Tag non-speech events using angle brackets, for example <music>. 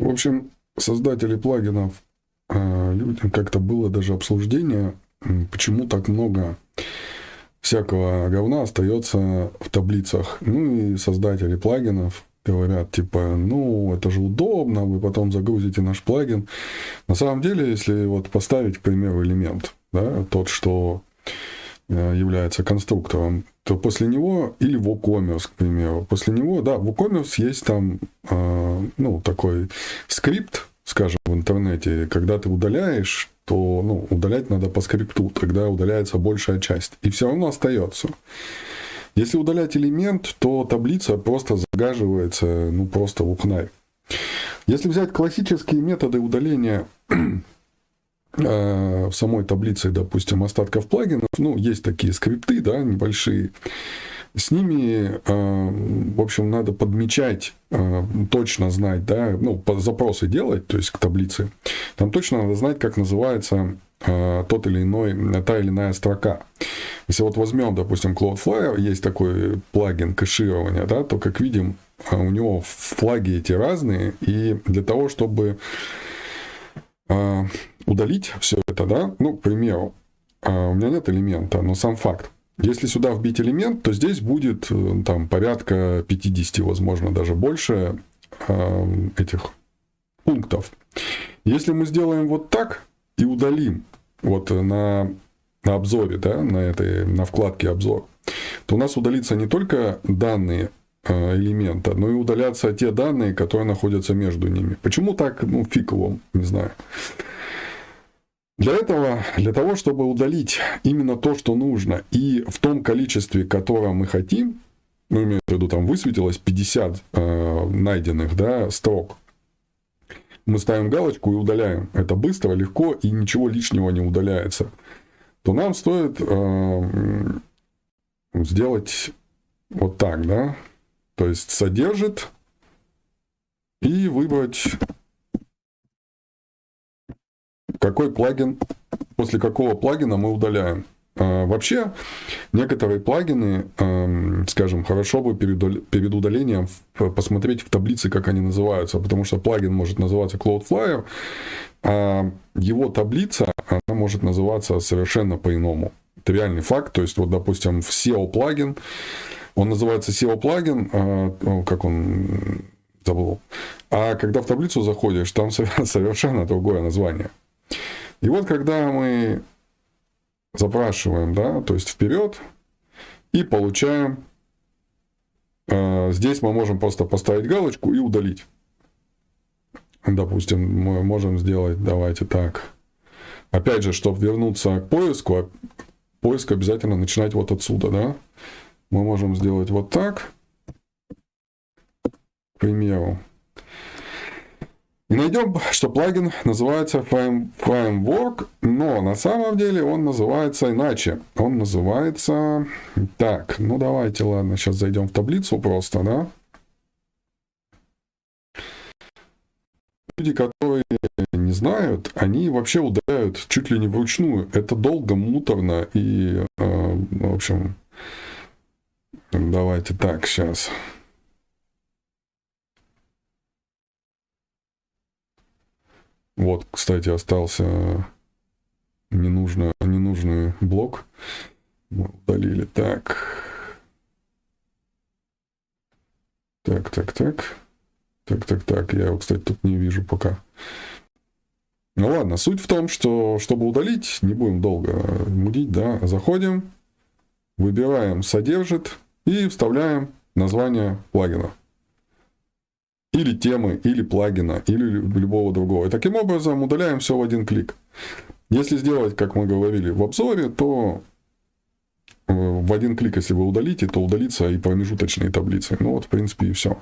В общем, создатели плагинов, э, как-то было даже обсуждение, почему так много всякого говна остается в таблицах. Ну и создатели плагинов говорят, типа, ну, это же удобно, вы потом загрузите наш плагин. На самом деле, если вот поставить, к примеру, элемент, да, тот, что является конструктором, то после него, или WooCommerce, к примеру, после него, да, WooCommerce есть там, э, ну, такой скрипт, скажем, в интернете, когда ты удаляешь, то, ну, удалять надо по скрипту, тогда удаляется большая часть, и все равно остается. Если удалять элемент, то таблица просто загаживается, ну, просто в ухнарь. Если взять классические методы удаления э, в самой таблице, допустим, остатков плагинов, ну, есть такие скрипты, да, небольшие, с ними, э, в общем, надо подмечать, э, точно знать, да, ну, запросы делать, то есть к таблице. Там точно надо знать, как называется тот или иной, та или иная строка. Если вот возьмем, допустим, Cloudflare, есть такой плагин кэширования, да, то, как видим, у него флаги эти разные, и для того, чтобы э, удалить все это, да, ну, к примеру, э, у меня нет элемента, но сам факт. Если сюда вбить элемент, то здесь будет э, там порядка 50, возможно, даже больше э, этих пунктов. Если мы сделаем вот так и удалим вот на на обзоре, да, на, этой, на вкладке обзор, то у нас удалится не только данные э, элемента, но и удалятся те данные, которые находятся между ними. Почему так? Ну, фиг его, не знаю. Для этого, для того, чтобы удалить именно то, что нужно, и в том количестве, которое мы хотим, ну, имею в виду, там высветилось 50 э, найденных да, строк, мы ставим галочку и удаляем. Это быстро, легко, и ничего лишнего не удаляется то нам стоит э, сделать вот так, да, то есть содержит и выбрать какой плагин, после какого плагина мы удаляем. А, вообще, некоторые плагины, скажем, хорошо бы перед удалением посмотреть в таблице, как они называются, потому что плагин может называться Cloudflare, а его таблица, она может называться совершенно по-иному. Это реальный факт. То есть, вот, допустим, в SEO плагин, он называется SEO плагин, а, как он забыл. А когда в таблицу заходишь, там <laughs> совершенно другое название. И вот когда мы запрашиваем, да, то есть вперед и получаем. А, здесь мы можем просто поставить галочку и удалить. Допустим, мы можем сделать, давайте так. Опять же, чтобы вернуться к поиску, а поиск обязательно начинать вот отсюда, да. Мы можем сделать вот так. К примеру, найдем, что плагин называется Framework, но на самом деле он называется иначе. Он называется... Так, ну давайте, ладно, сейчас зайдем в таблицу просто, да? Люди, которые не знают, они вообще удаляют чуть ли не вручную. Это долго, муторно и, э, в общем, давайте так, сейчас. Вот, кстати, остался ненужный, ненужный блок. Мы удалили. Так. Так, так, так. Так, так, так. Я его, кстати, тут не вижу пока. Ну ладно, суть в том, что чтобы удалить, не будем долго мудить, да, заходим, выбираем «Содержит» и вставляем название плагина или темы, или плагина, или любого другого. И таким образом удаляем все в один клик. Если сделать, как мы говорили в обзоре, то э, в один клик, если вы удалите, то удалится и промежуточные таблицы. Ну вот, в принципе, и все.